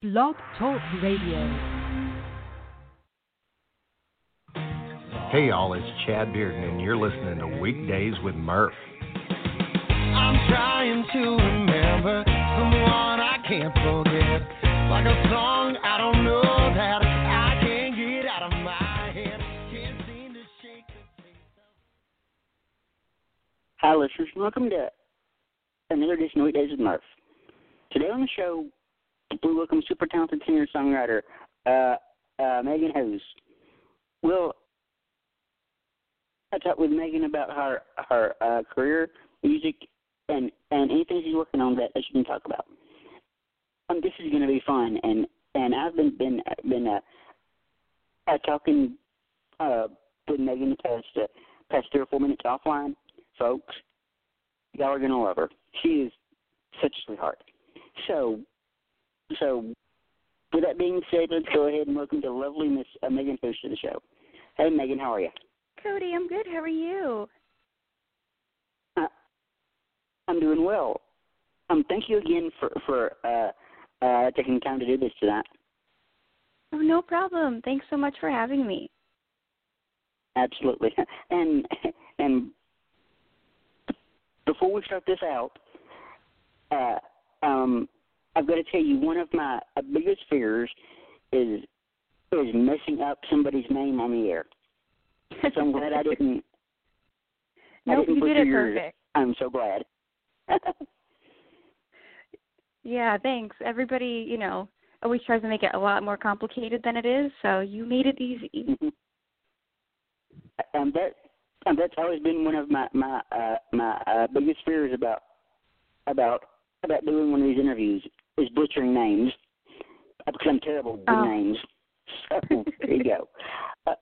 Blog Talk Radio. Hey y'all, it's Chad Bearden, and you're listening to Weekdays with Murph. I'm trying to remember someone I can't forget. Like a song I don't know that I can't get out of my head. Can't seem to shake the taste of. Hi, listeners. Welcome to another edition of Weekdays with Murph. Today on the show, we welcome super talented singer-songwriter uh, uh, Megan Hoose. We'll I talked with Megan about her her uh, career, music, and and anything she's working on that, that she can talk about. Um, this is going to be fun, and and I've been been been uh, uh, talking uh, with Megan the past uh, past three or four minutes offline, folks. Y'all are gonna love her. She is such a sweetheart. So, so with that being said, let's go ahead and welcome to lovely Miss uh, Megan Fish to the show. Hey, Megan, how are you? Cody, I'm good. How are you? Uh, I'm doing well. Um, thank you again for for uh, uh, taking the time to do this tonight. Oh, no problem. Thanks so much for having me. Absolutely. And and before we start this out, uh, um, I've got to tell you one of my biggest fears is is messing up somebody's name on the air. So I'm glad I didn't. I Nope, didn't you did it yours. perfect. I'm so glad. Yeah, thanks. Everybody, you know, always tries to make it a lot more complicated than it is, so you made it easy. Mhm. um, that and that's always been one of my my uh, my uh, biggest fears about about about doing one of these interviews is butchering names because I'm terrible with Oh. names. So there you go. Uh,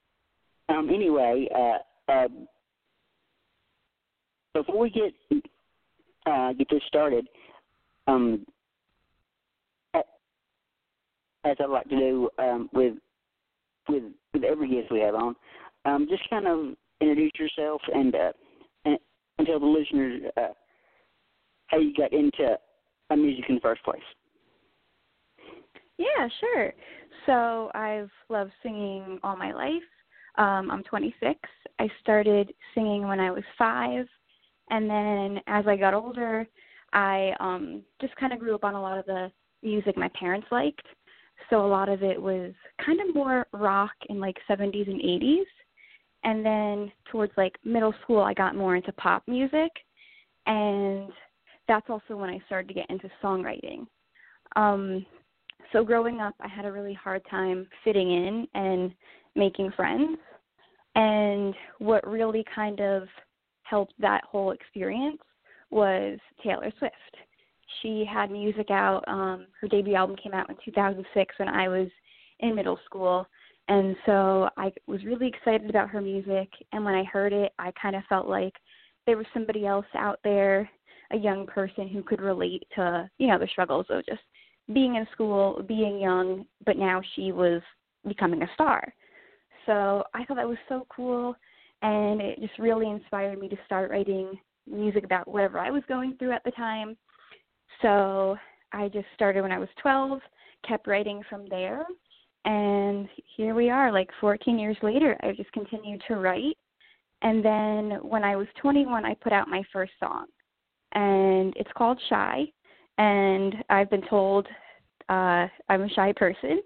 um, anyway, uh, uh, before we get uh, get this started, um, as I like to do um, with with with every guest we have on, um, just kind of introduce yourself and uh, and, and tell the listeners uh, how you got into uh, music in the first place. Yeah, sure. So I've loved singing all my life. Um, I'm 26. I started singing when I was five, and then as I got older, I um, just kind of grew up on a lot of the music my parents liked. So a lot of it was kind of more rock in like 70s and 80s. And then towards like middle school, I got more into pop music, and that's also when I started to get into songwriting. Um, so growing up i had a really hard time fitting in and making friends. And what really kind of helped that whole experience was taylor swift. She had music out um her debut album came out in 2006 when i was in middle school. And so i was really excited about her music. And when i heard it i kind of felt like there was somebody else out there a young person who could relate to you know the struggles of just being in school, being young, but now she was becoming a star. So I thought that was so cool, and it just really inspired me to start writing music about whatever I was going through at the time. So I just started when I was 12, kept writing from there, and here we are, like 14 years later. I just continued to write. And then when I was 21, I put out my first song, and it's called Shy and I've been told uh, I'm a shy person.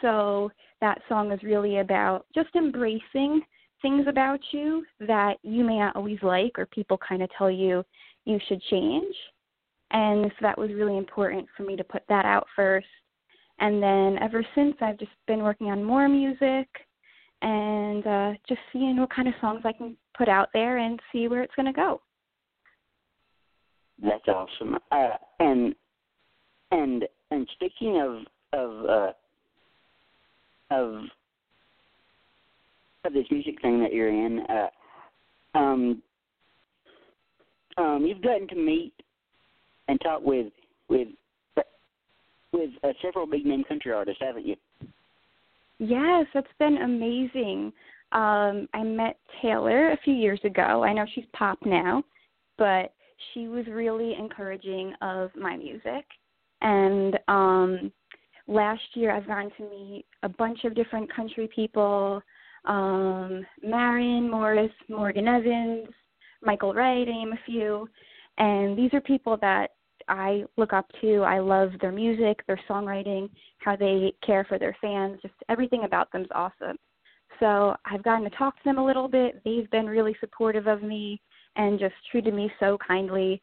So that song is really about just embracing things about you that you may not always like or people kind of tell you you should change. And so that was really important for me to put that out first. And then ever since, I've just been working on more music and uh, just seeing what kind of songs I can put out there and see where it's going to go. That's awesome. Uh, and and and speaking of of uh, of of this music thing that you're in, uh, um, um, you've gotten to meet and talk with with with uh, several big name country artists, haven't you? Yes, that's been amazing. Um, I met Taylor a few years ago. I know she's pop now, but she was really encouraging of my music. And um last year I've gotten to meet a bunch of different country people, um, Maren Morris, Morgan Evans, Michael Ray, to name a few. And these are people that I look up to. I love their music, their songwriting, how they care for their fans. Just everything about them is awesome. So I've gotten to talk to them a little bit. They've been really supportive of me and just treated me so kindly.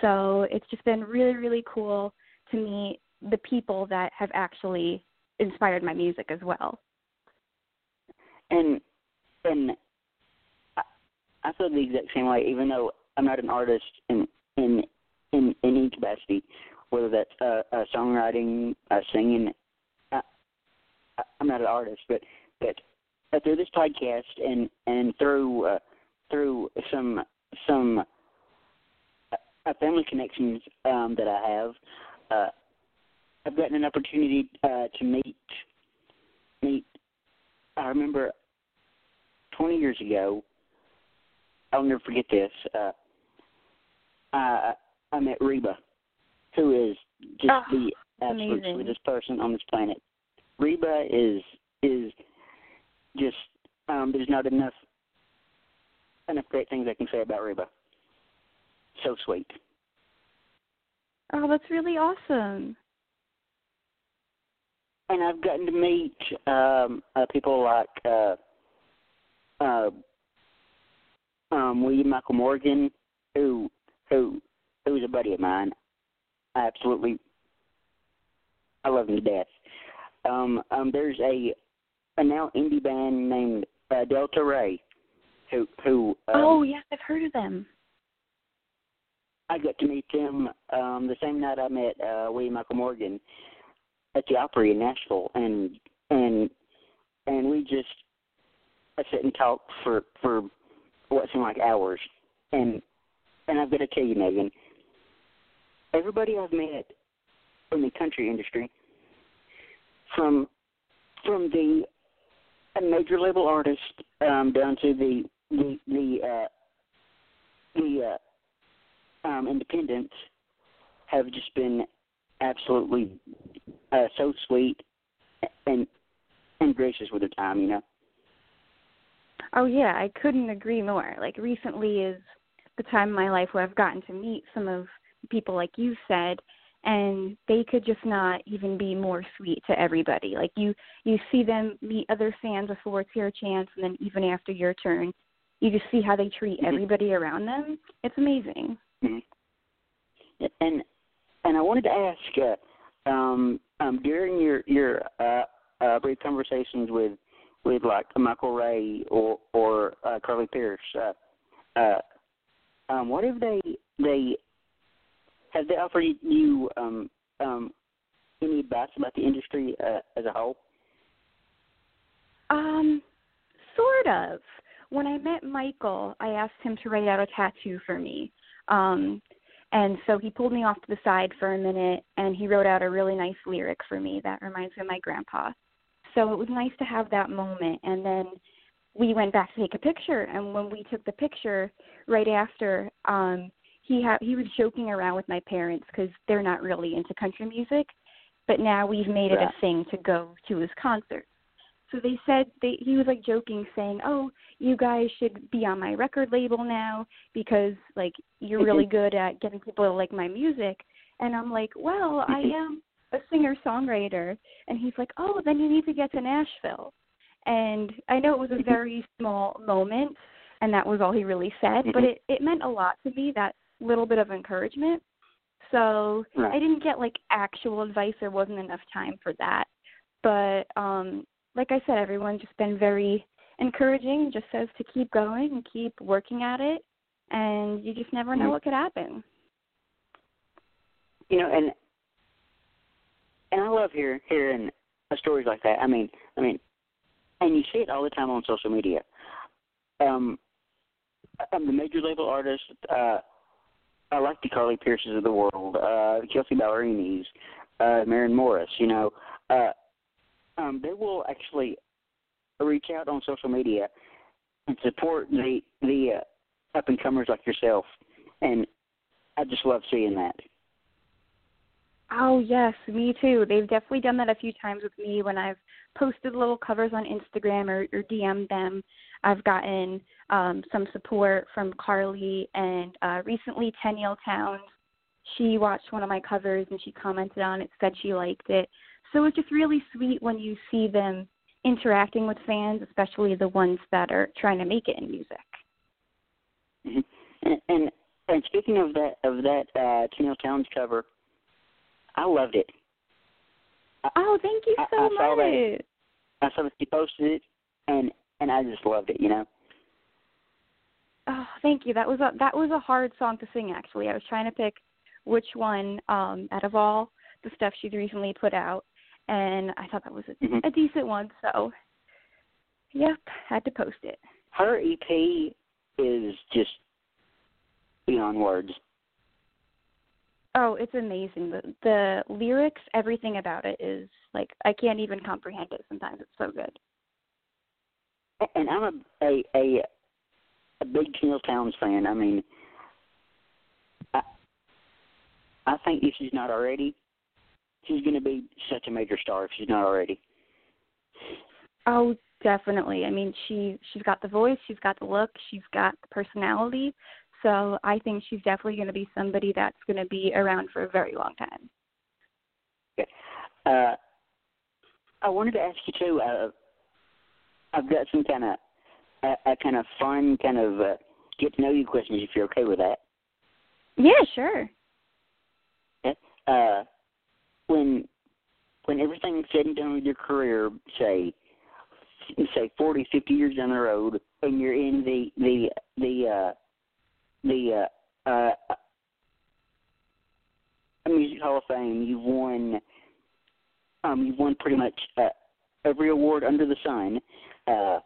So it's just been really, really cool to meet the people that have actually inspired my music as well. And and I, I feel the exact same way. Even though I'm not an artist in in in, in any capacity, whether that's uh, uh, songwriting, uh, singing. I, I'm not an artist, but but uh, through this podcast and and through uh, through some some uh, family connections um, that I have, uh, I've gotten an opportunity uh, to meet meet. I remember 20 years ago. I'll never forget this. Uh, I I met Reba, who is just oh, the absolute amazing. sweetest person on this planet. Reba is is just um, there's not enough enough great things I can say about Reba. So sweet. Oh, that's really awesome. And I've gotten to meet um, uh, people like uh, uh, um, William Michael Morgan, who who who's a buddy of mine. I absolutely, I love him to death. Um, um, there's a a now indie band named uh, Delta Rae, who who. Um, oh yes, I've heard of them. I got to meet them um, the same night I met uh, William Michael Morgan at the Opry in Nashville, and and and we just I sit and talk for for what seemed like hours, and and I've got to tell you, Megan, everybody I've met in the country industry, from from the major label artist um, down to the the the uh, the uh, um, independents, have just been absolutely uh, so sweet and and gracious with their time. You know. Oh yeah, I couldn't agree more. Like recently is the time in my life where I've gotten to meet some of people like you said and they could just not even be more sweet to everybody. Like you you see them meet other fans before it's your chance and then even after your turn, you just see how they treat Mhm. everybody around them. It's amazing. Mhm. And and I wanted to ask, uh, um, um, during your your uh, uh, brief conversations with with like Michael Ray or or uh, Carly Pearce, uh, uh, um, what if they they have they offered you um, um, any advice about the industry uh, as a whole? Um, sort of. When I met Michael, I asked him to write out a tattoo for me. Um, and so he pulled me off to the side for a minute and he wrote out a really nice lyric for me that reminds me of my grandpa. So it was nice to have that moment. And then we went back to take a picture. And when we took the picture right after, um, he ha- he was joking around with my parents because they're not really into country music, but now we've made it Right. a thing to go to his concert. So they said they he was like joking, saying, "Oh, you guys should be on my record label now because like you're really good at getting people to like my music." And I'm like, "Well, I am a singer songwriter." And he's like, "Oh, then you need to get to Nashville." And I know it was a very small moment, and that was all he really said, but Mhm. it it meant a lot to me that little bit of encouragement. So Right. I didn't get like actual advice. There wasn't enough time for that. But um like I said, everyone's just been very encouraging, just says to keep going and keep working at it and you just never know what could happen. you know, and and I love hear, hearing uh, stories like that. I mean, I mean, and you see it all the time on social media. Um, um the major label artists, uh, I like the Carly Pearces of the world, uh, the Kelsea Ballerinis, uh, Maren Morris. You know, uh, um, they will actually reach out on social media and support the the uh, up and comers like yourself, and I just love seeing that. Oh yes, me too. They've definitely done that a few times with me when I've posted little covers on Instagram or, or DM'd them. I've gotten um, some support from Carly and uh, recently Tenille Townes. She watched one of my covers and she commented on it, said she liked it. So it's just really sweet when you see them interacting with fans, especially the ones that are trying to make it in music. Mm-hmm. And, and and speaking of that of that uh, Tenille Townes cover, I loved it. Oh, thank you so I, I much. Saw that, I saw that she posted it, and and I just loved it. You know. Oh, thank you. That was a that was a hard song to sing. Actually, I was trying to pick which one um out of all the stuff she's recently put out, and I thought that was a, mm-hmm. a decent one. So, yep, had to post it. Her EP is just beyond words. Oh, it's amazing. The the lyrics, everything about it is like I can't even comprehend it sometimes. It's so good. And I'm a a a, a big Tenille Townes fan. I mean I I think if she's not already, she's gonna be such a major star if she's not already. Oh, definitely. I mean, she she's got the voice, she's got the look, she's got the personality. So I think she's definitely going to be somebody that's going to be around for a very long time. Okay. Uh, I wanted to ask you too. Uh, I've got some kind of a, a kind of fun kind of uh, get to know you questions if you're okay with that. Yeah, sure. Uh, when when everything's said and done with your career, say say forty, fifty years down the road, and you're in the the the uh, the uh, uh, Music Hall of Fame. You've won. Um, you've won pretty much uh, every award under the sun. Uh,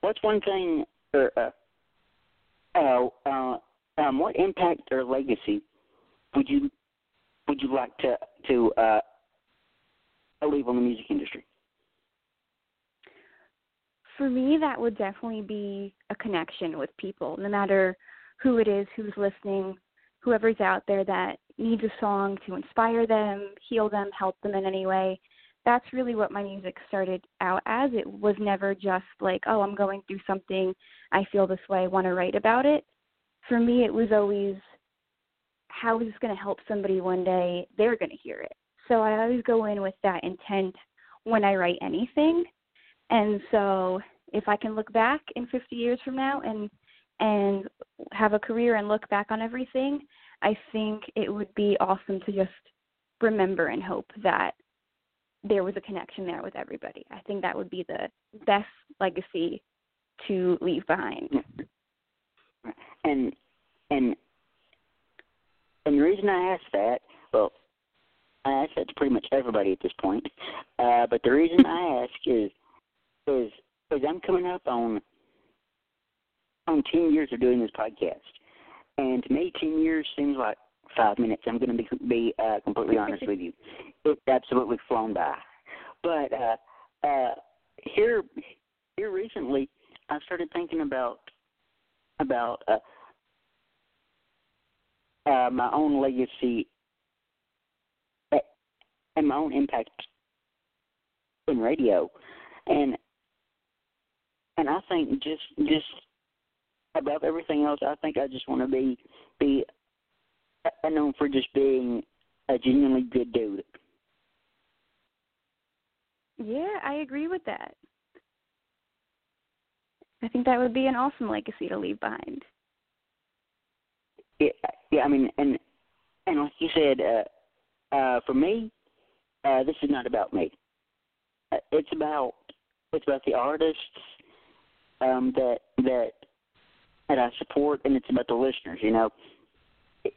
what's one thing, or uh, uh, uh, um, what impact or legacy would you would you like to to uh, leave on the music industry? For me, that would definitely be a connection with people, no matter who it is who's listening, whoever's out there that needs a song to inspire them, heal them, help them in any way. That's really what my music started out as. It was never just like, oh, I'm going through something, I feel this way, I want to write about it. For me, it was always, how is this going to help somebody one day? They're going to hear it. So I always go in with that intent when I write anything. And so if I can look back in 50 years from now and and have a career and look back on everything, I think it would be awesome to just remember and hope that there was a connection there with everybody. I think that would be the best legacy to leave behind. And and and the reason I ask that, well, I ask that to pretty much everybody at this point. Uh, but the reason I ask is is is I'm coming up on on 10 years of doing this podcast. And to me, 10 years seems like five minutes. I'm going to be, be uh, completely honest with you. It's absolutely flown by. But uh, uh, here, here recently, I started thinking about about uh, uh, my own legacy and my own impact in radio, and and I think just just above everything else, I think I just want to be be known for just being a genuinely good dude. Yeah, I agree with that. I think that would be an awesome legacy to leave behind. Yeah, yeah. I mean, and and like you said, uh, uh, for me, uh, this is not about me. Uh, it's about it's about the artists um, that that that I support, and it's about the listeners. You know, it,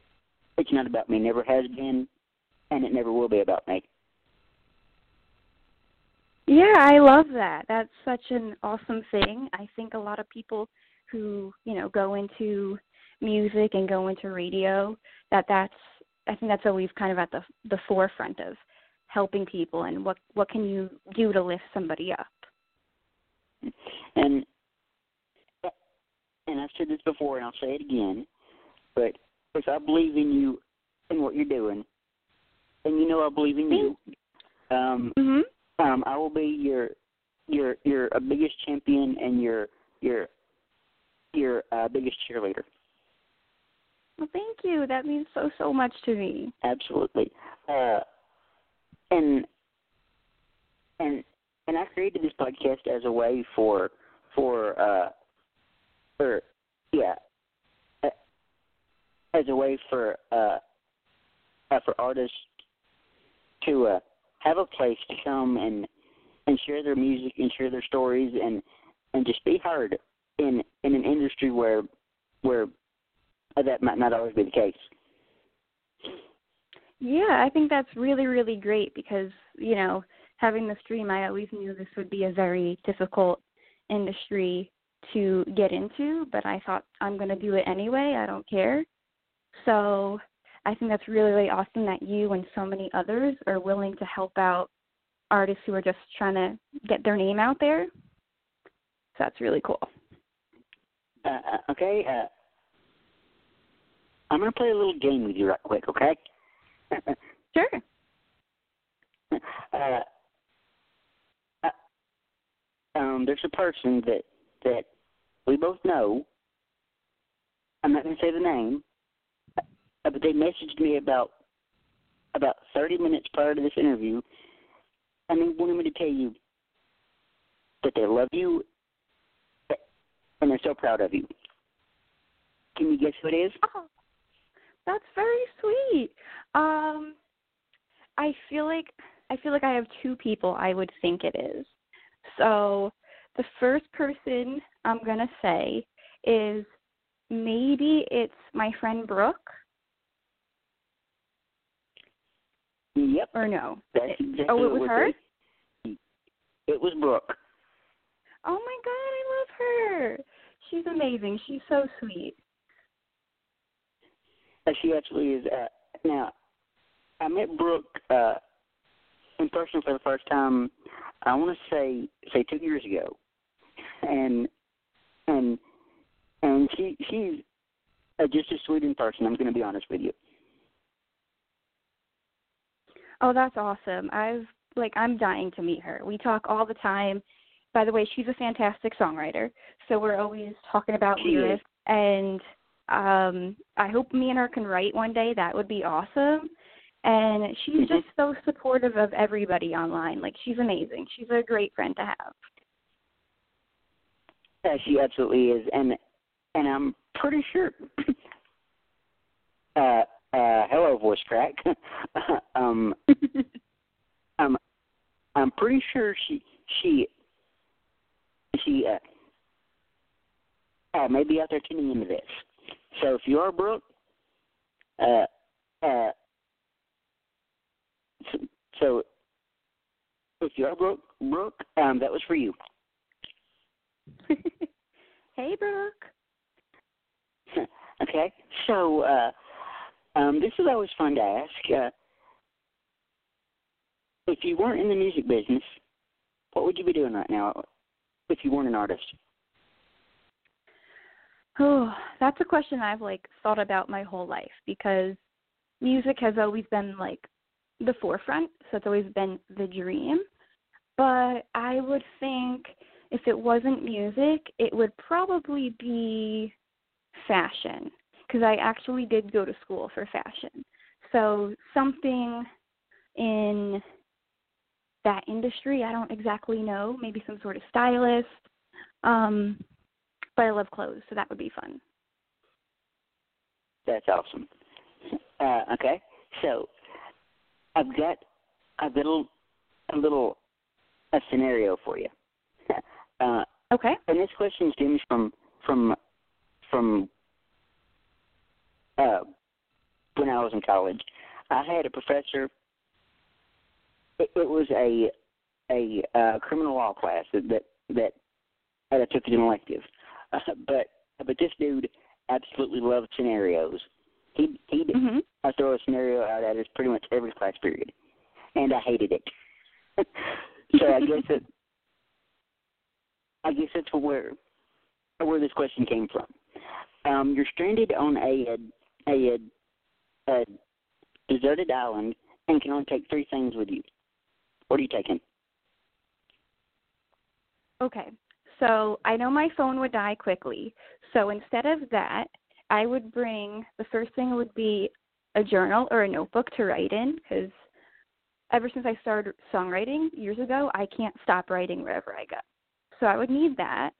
it's not about me. Never has been, and it never will be about me. Yeah, I love that. That's such an awesome thing. I think a lot of people who, you know, go into music and go into radio, that that's I think that's always kind of at the the forefront of helping people and what what can you do to lift somebody up. And and I've said this before and I'll say it again, but if I believe in you and what you're doing, and you know I believe in you. Um, Mhm. um, I will be your your your uh, biggest champion and your your your uh, biggest cheerleader. Well, thank you. That means so so much to me. Absolutely. Uh, and and and I created this podcast as a way for for uh for yeah uh, as a way for uh, uh for artists to uh have a place to come and and share their music and share their stories and and just be heard in in an industry where where that might not always be the case. Yeah, I think that's really, really great because, you know, having the stream, I always knew this would be a very difficult industry to get into, but I thought I'm going to do it anyway. I don't care. So I think that's really, really awesome that you and so many others are willing to help out artists who are just trying to get their name out there. So that's really cool. Uh, uh, okay, uh, I'm gonna play a little game with you right quick, okay? Sure. uh, uh, um, there's a person that that we both know. I'm not gonna say the name, uh, but they messaged me about about 30 minutes prior to this interview, and they wanted me to tell you that they love you and they're so proud of you. Can you guess who it is? Oh, that's very sweet. Um, I feel like I feel like I have two people I would think it is. So the first person I'm gonna say is maybe it's my friend Brooke Yep. or no. That's exactly Oh, it what was her? It was Brooke. Oh my god, I love her. She's amazing. She's so sweet. She actually is. Uh, now, I met Brooke uh, in person for the first time. I want to say say two years ago, and and and she she's uh, just as sweet in person. I'm going to be honest with you. Oh, that's awesome. I've like I'm dying to meet her. We talk all the time. By the way, she's a fantastic songwriter. So we're always talking about lyrics and um I hope me and her can write one day. That would be awesome. And she's Mhm. just so supportive of everybody online. Like she's amazing. She's a great friend to have. Yeah, she absolutely is, and and I'm pretty sure. uh, uh, hello, voice crack. um, um, I'm I'm pretty sure she she she uh, uh, may be out there tuning into this. So if you are Brooke, uh, uh, so, so if you are Brooke, Brooke, um, that was for you. hey Brooke. okay, so uh, um, this is always fun to ask. Uh, if you weren't in the music business, what would you be doing right now if you weren't an artist? Oh, that's a question I've like thought about my whole life because music has always been like the forefront, so it's always been the dream. But I would think if it wasn't music, it would probably be fashion because I actually did go to school for fashion. So something in that industry, I don't exactly know, maybe some sort of stylist. Um but I love clothes, so that would be fun. That's awesome. Uh, okay, so I've got a little a little a scenario for you. uh, Okay. and this question stems from from from uh, when I was in college. I had a professor. It, it was a a uh, criminal law class that that that I took as an elective, uh, but but this dude absolutely loved scenarios. He he Mhm. I throw a scenario out at us pretty much every class period, and I hated it. so I guess it I guess that's where where this question came from. Um, you're stranded on a a, a, a deserted island and can only take three things with you. What are you taking? Okay. So I know my phone would die quickly. So instead of that, I would bring the first thing would be a journal or a notebook to write in because ever since I started songwriting years ago, I can't stop writing wherever I go. So I would need that.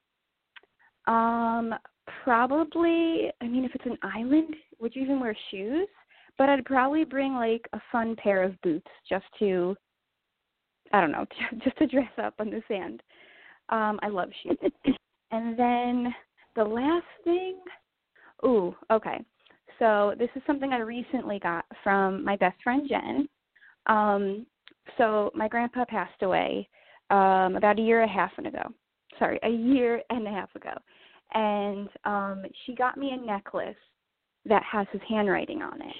Um, probably, I mean, if it's an island, would you even wear shoes? But I'd probably bring like a fun pair of boots just to, I don't know, just to dress up on the sand. Um, I love shoes. and then the last thing, ooh, okay. So this is something I recently got from my best friend Jen. Um, so my grandpa passed away um, about a year and a half ago. Sorry, a year and a half ago, and um, she got me a necklace that has his handwriting on it.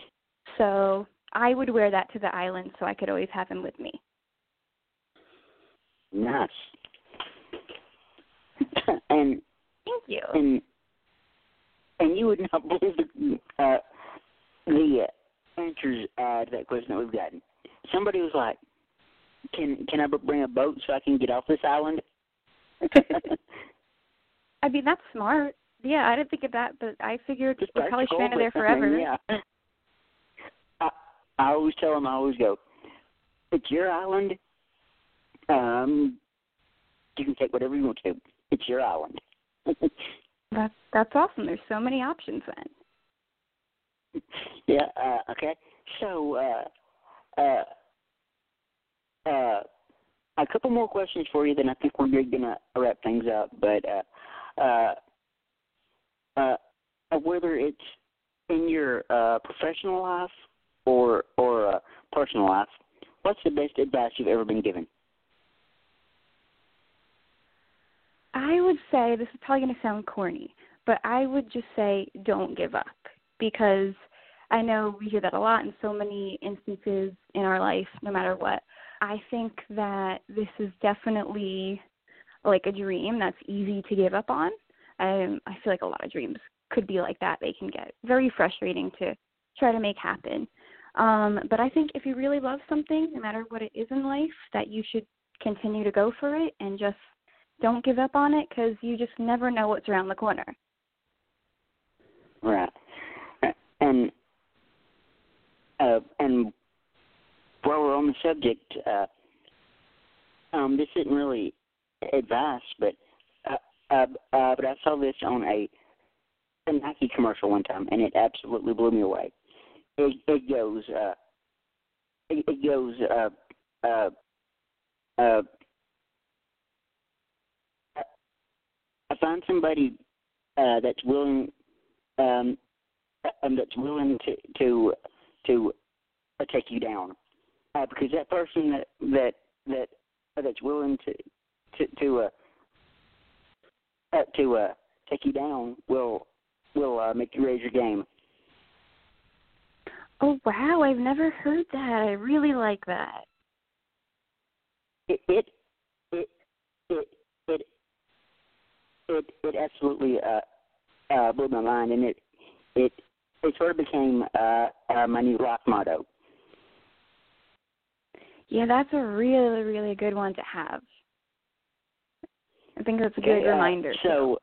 So I would wear that to the island so I could always have him with me. Nice. and thank you. And and you would not believe the uh, the answers uh, to that question that we've gotten. Somebody was like, "Can can I bring a boat so I can get off this island?" I mean, that's smart. Yeah, I didn't think of that, but I figured It's we're probably stranded there but, I mean, forever. yeah. I, I always tell them, I always go, it's your island. Um, you can take whatever you want to. It's your island. That's that's awesome. There's so many options then. yeah. Uh, okay. So, uh, uh, uh, a couple more questions for you, then I think we're gonna wrap things up. But uh, uh, uh, whether it's in your uh, professional life or or uh, personal life, what's the best advice you've ever been given? I would say this is probably going to sound corny, but I would just say don't give up because I know we hear that a lot in so many instances in our life, no matter what. I think that this is definitely like a dream that's easy to give up on. Um, I feel like a lot of dreams could be like that. They can get very frustrating to try to make happen. Um, but I think if you really love something, no matter what it is in life, that you should continue to go for it and just don't give up on it because you just never know what's around the corner. Right. And uh, and while we're on the subject, uh, um, this isn't really advice, but uh, uh, uh, but I saw this on a, a Nike commercial one time, and it absolutely blew me away. It, it goes, uh, it, it goes, uh, uh, uh, find somebody uh, that's willing, um, um, that's willing to to to uh, take you down, uh, because that person that that that uh, that's willing to to to uh, uh, to uh, take you down will will uh, make you raise your game. Oh wow, I've never heard that. I really like that. It it it it it it, it absolutely uh, uh, blew my mind, and it it it sort of became uh, uh, my new life motto. Yeah, that's a really, really good one to have. I think that's a good Okay, uh, reminder. So,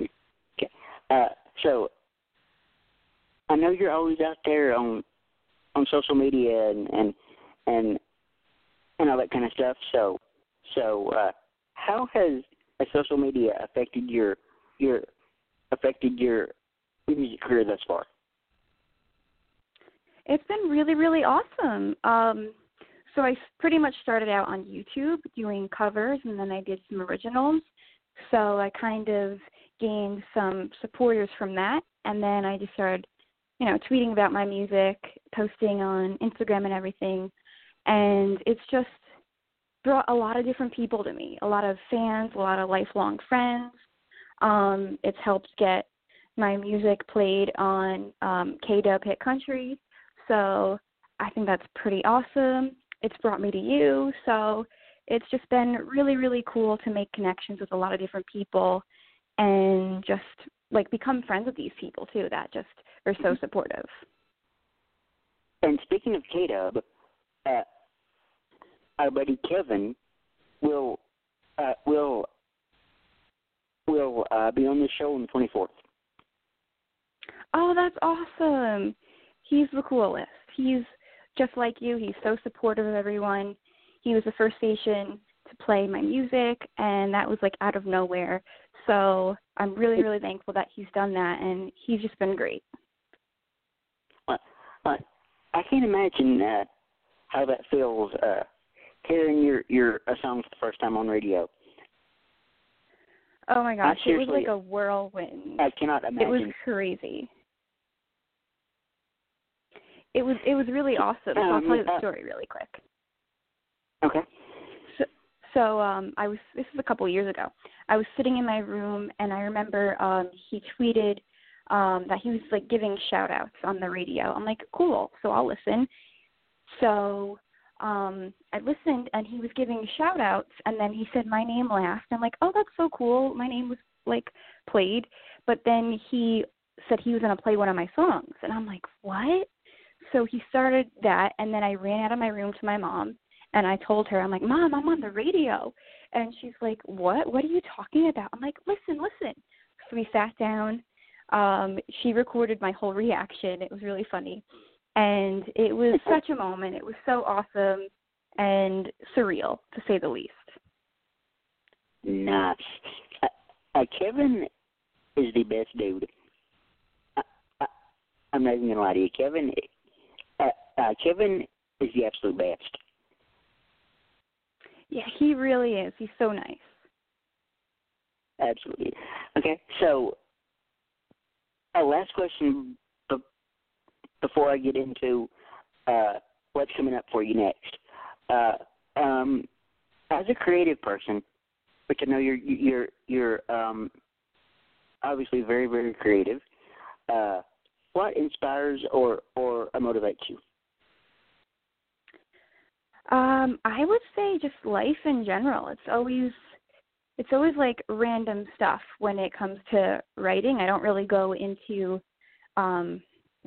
okay, uh, so I know you're always out there on on social media and and and and all that kind of stuff. So, so uh, how has uh, social media affected your your affected your music career thus far? It's been really, really awesome. Um, so I pretty much started out on YouTube doing covers, and then I did some originals. So I kind of gained some supporters from that, and then I just started, you know, tweeting about my music, posting on Instagram and everything, and it's just brought a lot of different people to me, a lot of fans, a lot of lifelong friends. Um, it's helped get my music played on um, KW Hit Country, so I think that's pretty awesome. It's brought me to you, so it's just been really, really cool to make connections with a lot of different people and just like become friends with these people too that just are so supportive. And speaking of K-Dub, uh, our buddy Kevin will uh, will will uh, be on the show on the twenty fourth. Oh, that's awesome. He's the coolest. He's just like you. He's so supportive of everyone. He was the first station to play my music, and that was like out of nowhere. So I'm really, really thankful that he's done that, and he's just been great. Uh, uh, I can't imagine uh, how that feels uh, hearing your your uh, song for the first time on radio. Oh my gosh, it was like a whirlwind. I cannot imagine. It was crazy. It was it was really awesome. So I'll Um, tell you the uh, story really quick. Okay. So, so um I was this is a couple of years ago. I was sitting in my room and I remember um he tweeted um that he was like giving shout outs on the radio. I'm like, Cool, so I'll listen. So um I listened and he was giving shout outs and then he said my name last. I'm like, Oh, that's so cool. My name was like played but then he said he was gonna play one of my songs and I'm like, What? So he started that and then I ran out of my room to my mom and I told her, I'm like, Mom, I'm on the radio. And she's like, What? What are you talking about? I'm like, Listen, listen. So we sat down. Um, she recorded my whole reaction. It was really funny. And it was such a moment. It was so awesome and surreal, to say the least. Nice. Uh, uh, Kevin is the best dude. I, I, I'm not even gonna lie to you. Kevin, uh, uh, Kevin is the absolute best. Yeah, he really is. He's so nice. Absolutely. Okay, so uh, last question before I get into uh, what's coming up for you next. Uh, um, as a creative person, which I know you're you're you're um, obviously very very creative. Uh, what inspires or or motivates you? Um, I would say just life in general. It's always it's always like random stuff when it comes to writing. I don't really go into um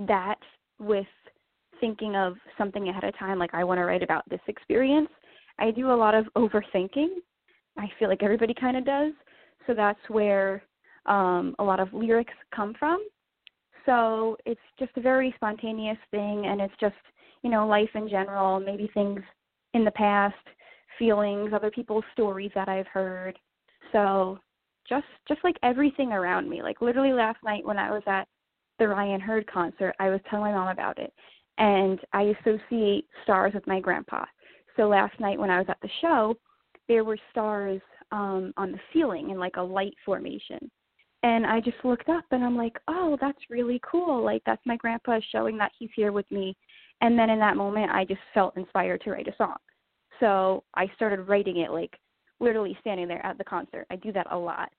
that with thinking of something ahead of time like I want to write about this experience. I do a lot of overthinking. I feel like everybody kind of does. So that's where um a lot of lyrics come from. So it's just a very spontaneous thing and it's just, you know, life in general, maybe things in the past, feelings, other people's stories that I've heard. So just just like everything around me. Like literally last night when I was at the Ryan Hurd concert, I was telling my mom about it. And I associate stars with my grandpa. So last night when I was at the show, there were stars um on the ceiling in like a light formation. And I just looked up and I'm like, "Oh, that's really cool. Like that's my grandpa showing that he's here with me." And then in that moment, I just felt inspired to write a song. So I started writing it like literally standing there at the concert. I do that a lot.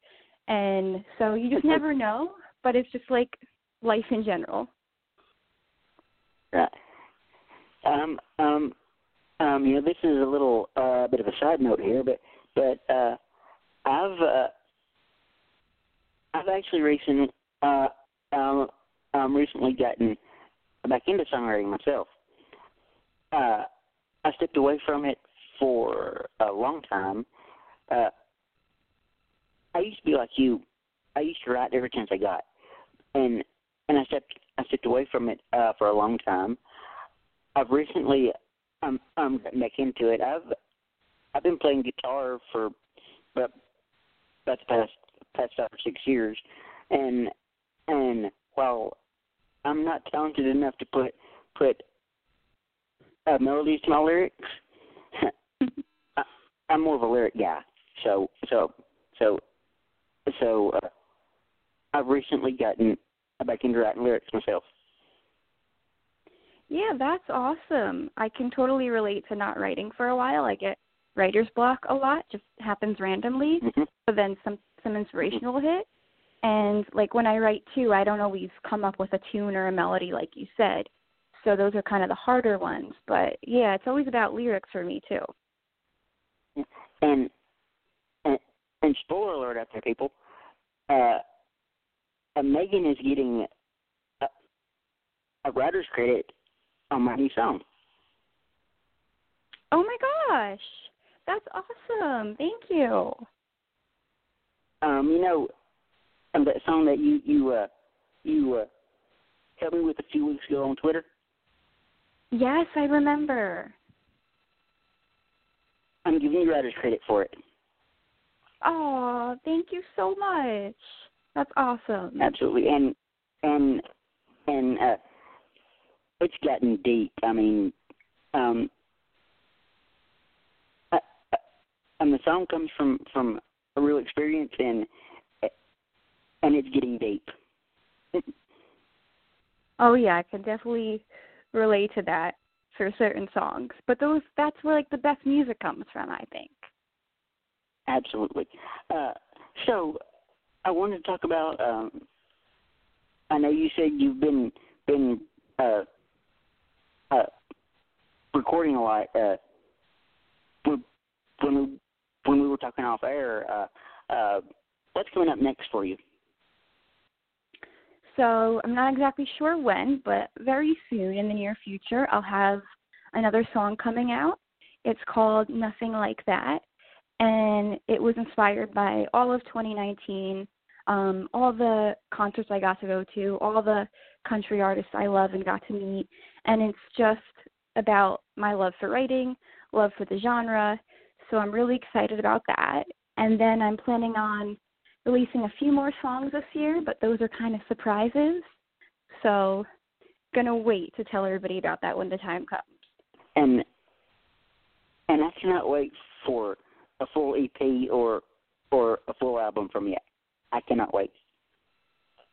And so you just never know, but it's just like life in general. Right. Um, um, um, you know, this is a little uh, bit of a side note here, but but uh, I've uh, I've actually recently uh, um, um, recently gotten back into songwriting myself. Uh, I stepped away from it for a long time. Uh, I used to be like you. I used to write every chance I got, and and I stepped I stepped away from it uh, for a long time. I've recently um um gotten back into it. I've I've been playing guitar for about about the past past five or six years, and and while I'm not talented enough to put put uh, melodies to my lyrics, I, I'm more of a lyric guy. So so so so uh, I've recently gotten back into writing lyrics myself. Yeah, that's awesome. I can totally relate to not writing for a while. I get writer's block a lot, just happens randomly. hmm But then some some inspiration will hit. And like when I write too, I don't always come up with a tune or a melody like you said. So those are kind of the harder ones. But yeah, it's always about lyrics for me too. And, and and spoiler alert out there, people. Uh, uh, Megan is getting a, a writer's credit on my new song. Oh my gosh, that's awesome! Thank you. Um, you know, um, that song that you you uh you uh helped me with a few weeks ago on Twitter. Yes, I remember. I'm giving you writer's credit for it. Oh, thank you so much. That's awesome. Absolutely, and and and uh, it's gotten deep. I mean, um, and the song comes from from a real experience, and and it's getting deep. oh yeah, I can definitely relate to that for certain songs. But those that's where like the best music comes from, I think. Absolutely. Uh, so I wanted to talk about. Um, I know you said you've been been uh, uh, recording a lot. Uh, when we when we were talking off air, uh, uh, what's coming up next for you? So I'm not exactly sure when, but very soon in the near future, I'll have another song coming out. It's called Nothing Like That, and it was inspired by all of 2019, um, all the concerts I got to go to, all the country artists I love and got to meet, and it's just about my love for writing, love for the genre. So I'm really excited about that. And then I'm planning on releasing a few more songs this year, but those are kind of surprises. So gonna wait to tell everybody about that when the time comes. And and I cannot wait for a full EP or or a full album from you. I cannot wait.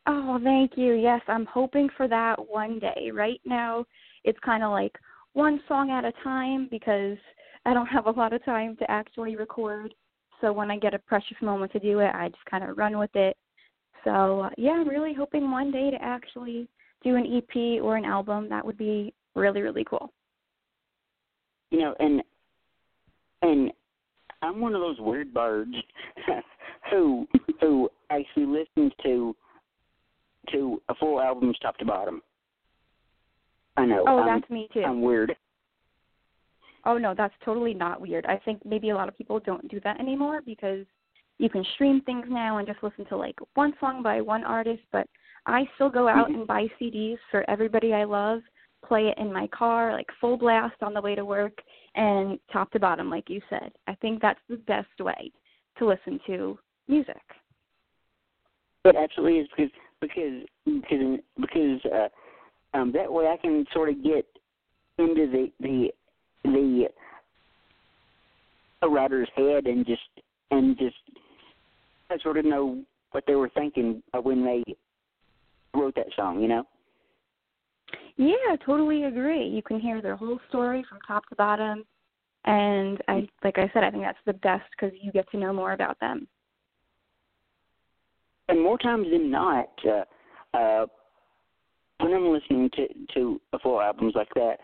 Oh, thank you. Yes, I'm hoping for that one day. Right now, it's kind of like one song at a time because I don't have a lot of time to actually record. So when I get a precious moment to do it, I just kind of run with it. So uh, yeah, I'm really hoping one day to actually do an EP or an album. That would be really really cool. You know, and and I'm one of those weird birds who who actually listens to to a full album top to bottom. I know. Oh, I'm, that's me too. I'm weird. Oh no, that's totally not weird. I think maybe a lot of people don't do that anymore because you can stream things now and just listen to like one song by one artist, but I still go out Mm-hmm. and buy CDs for everybody I love, play it in my car, like full blast on the way to work and top to bottom like you said. I think that's the best way to listen to music. It absolutely is because because because because uh, um, that way I can sort of get into the the the writer's head and just and just I sort of know what they were thinking when they wrote that song. You know. Yeah, totally agree. You can hear their whole story from top to bottom, and I, like I said, I think that's the best because you get to know more about them. and more times than not, uh, uh, when I'm listening to to full albums like that,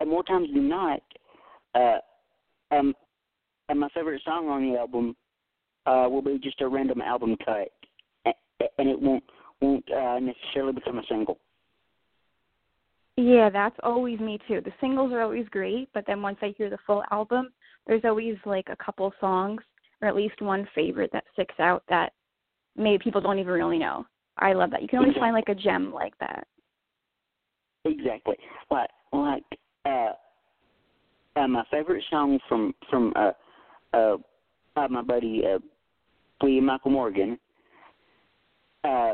uh, more times than not, uh, um, and my favorite song on the album uh, will be just a random album cut, and it won't won't uh, necessarily become a single. Yeah, that's always me too. The singles are always great, but then once I hear the full album, there's always like a couple songs or at least one favorite that sticks out that maybe people don't even really know. I love that. You can always find like a gem like that. Exactly. Like like uh, uh my favorite song from from uh uh, uh my buddy uh William Michael Morgan. Uh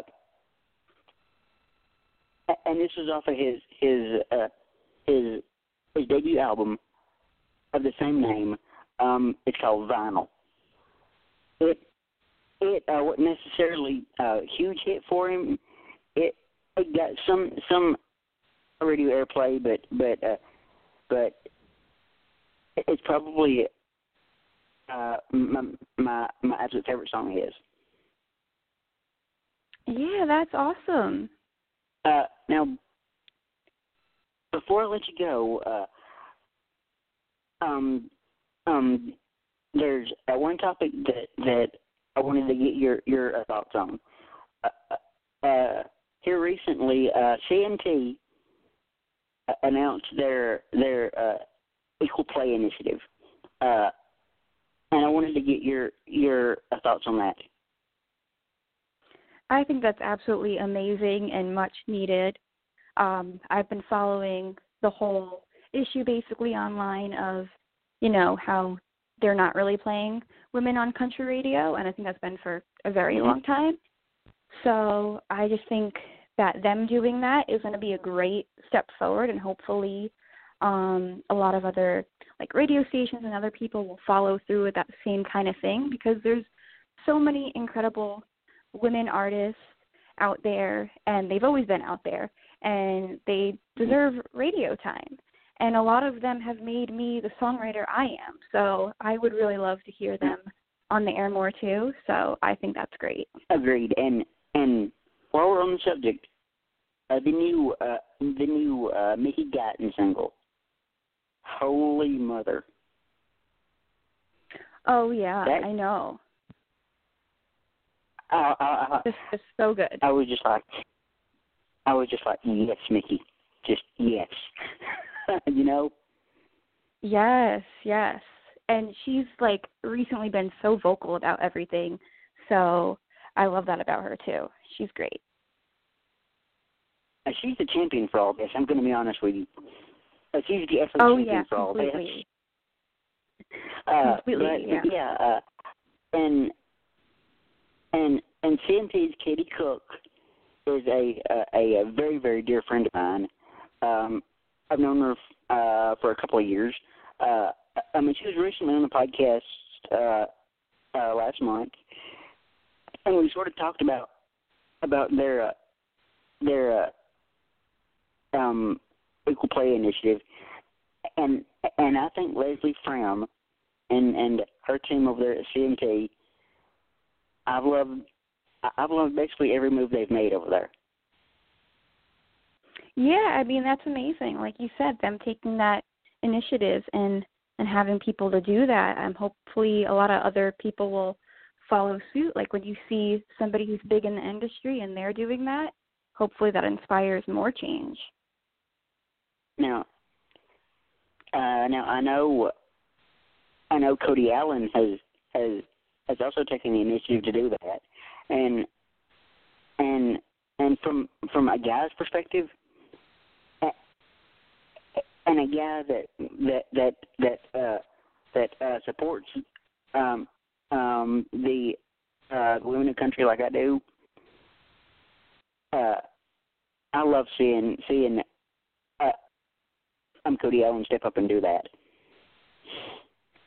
and this was off of his his uh his his debut album of the same name. Um it's called Vinyl. It it uh wasn't necessarily a huge hit for him. It it got some some radio airplay, but but uh, but it's probably uh, my my my absolute favorite song of his. Yeah, that's awesome. Uh, now, before I let you go, uh, um, um, there's uh, one topic that that I wanted to get your your uh, thoughts on. Uh, uh, here recently, uh, CMT uh, announced their their uh, Equal Play Initiative, uh, and I wanted to get your your uh, thoughts on that. I think that's absolutely amazing and much needed. Um, I've been following the whole issue basically online of, you know, how they're not really playing women on country radio, and I think that's been for a very Mm-hmm. long time. So I just think that them doing that is going to be a great step forward, and hopefully, um, a lot of other like radio stations and other people will follow through with that same kind of thing because there's so many incredible women artists out there, and they've always been out there, and they deserve radio time. And a lot of them have made me the songwriter I am. So I would really love to hear them on the air more too. So I think that's great. Agreed. And and while we're on the subject, uh, the new uh, the new uh, Mickey Guyton single, "Holy Mother." Oh yeah, That- I know. I, I, I, This so good. I was just like, I was just like, yes, Mickey, just yes, you know. Yes, yes. And she's like recently been so vocal about everything. So I love that about her too. She's great. Uh, she's the champion for all this. I'm going to be honest with you. Uh, she's the effort Oh champion yeah, for all this. completely. Uh, Completely, but, but yeah. Uh, and and and CMT's Katie Cook is a, a a very very dear friend of mine. Um, I've known her uh, for a couple of years. Uh, I mean, she was recently on the podcast uh, uh, last month, and we sort of talked about about their uh, their uh, um, equal play initiative, and and I think Leslie Fram and and her team over there at CMT, I've loved I've loved basically every move they've made over there. Yeah, I mean that's amazing. Like you said, them taking that initiative and and having people to do that. Um, hopefully, a lot of other people will follow suit. Like when you see somebody who's big in the industry and they're doing that, hopefully that inspires more change. Now, uh, now I know I know Cody Alan has has has also taken the initiative to do that, and and and from from a guy's perspective, and a guy that that that that uh, that uh, supports um, um, the uh, women in country like I do, uh, I love seeing seeing uh, um, Cody Alan step up and do that.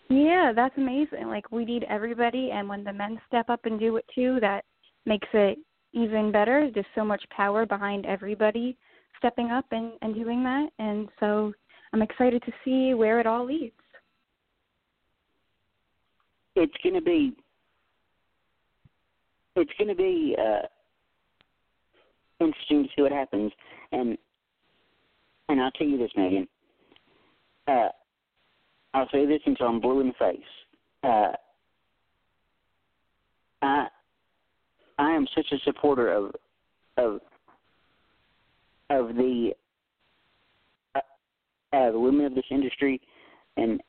Yeah, that's amazing. Like we need everybody, and when the men step up and do it too, that makes it even better. There's so much power behind everybody stepping up and and doing that, and so I'm excited to see where it all leads. It's gonna be it's gonna be uh, interesting to see what happens, and and I'll tell you this, Megan. Uh, I'll say this until I'm blue in the face. Uh, I I am such a supporter of of of the uh, uh, the women of this industry, and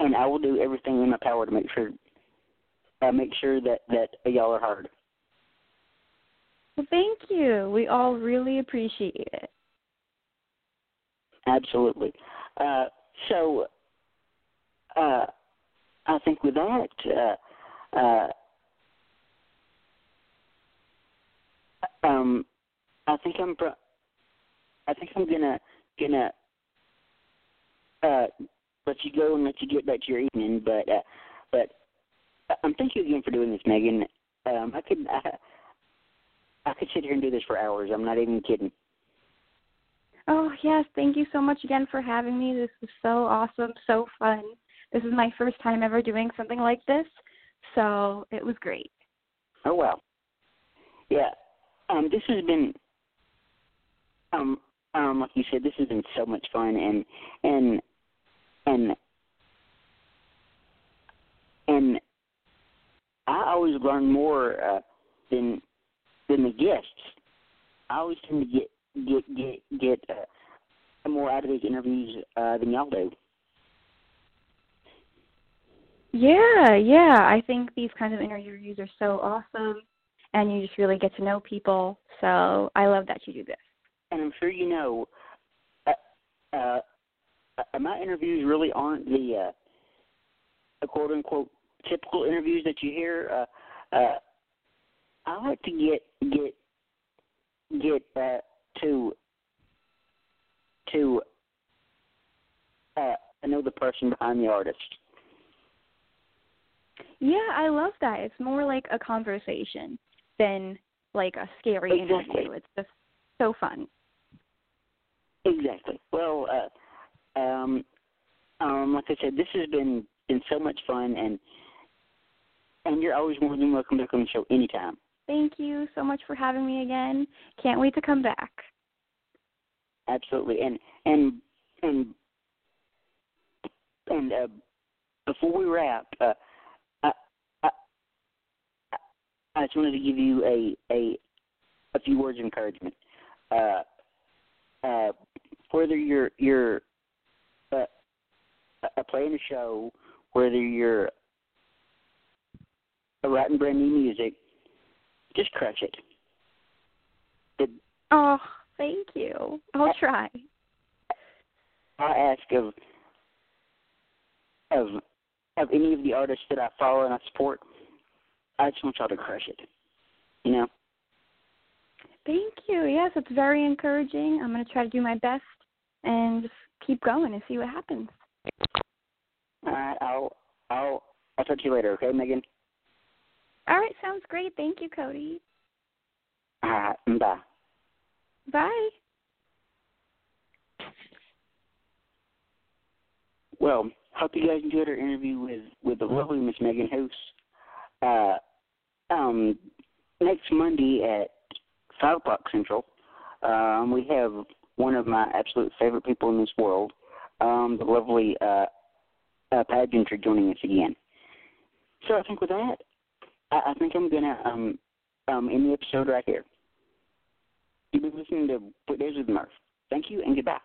and I will do everything in my power to make sure uh, make sure that that y'all are heard. Well, thank you. We all really appreciate it. Absolutely. Uh, so, uh, I think with that, uh, uh, um, I think I'm, pro- I think I'm gonna gonna uh, let you go and let you get back to your evening. But, uh, but um, thank you again for doing this, Megan. Um, I could, I, I could sit here and do this for hours. I'm not even kidding. Oh, yes. Thank you so much again for having me. This was so awesome, so fun. This is my first time ever doing something like this, so it was great. Oh well. Yeah. Um this has been um um like you said, this has been so much fun and and and and I always learn more uh than than the guests. I always tend to get get get get uh, more out of these interviews uh, than y'all do. Yeah, yeah. I think these kinds of interviews are so awesome, and you just really get to know people. So I love that you do this. And I'm sure you know, uh, uh, uh my interviews really aren't the uh, quote unquote typical interviews that you hear. Uh, uh, I like to get get get uh, to to uh, know the person behind the artist. Yeah, I love that. It's more like a conversation than like a scary exactly. interview. It's just so fun. Exactly. Well, uh, um, um, like I said, this has been been so much fun, and and you're always more than welcome to come on the show anytime. Thank you so much for having me again. Can't wait to come back. Absolutely, and and and and uh, before we wrap, uh, I, I I just wanted to give you a a a few words of encouragement. Uh, uh, whether you're you're uh, playing a show, whether you're a writing brand new music, just crush it. The, oh, thank you. I'll try. I ask of of of any of the artists that I follow and I support, I just want y'all to crush it. You know? Thank you. Yes, it's very encouraging. I'm gonna try to do my best and just keep going and see what happens. All right, I'll I'll I'll talk to you later, okay, Megan? All right, sounds great. Thank you, Cody. All right, bye. Bye. Well, hope you guys enjoyed our interview with with the lovely Miss Megan Hoose. Uh, um, next Monday at five o'clock Central, um, we have one of my absolute favorite people in this world, um, the lovely uh, uh, pageantry, joining us again. So I think with that, I, I think I'm gonna um um end the episode right here. You've been listening to Weekdays with Murph. Thank you and goodbye.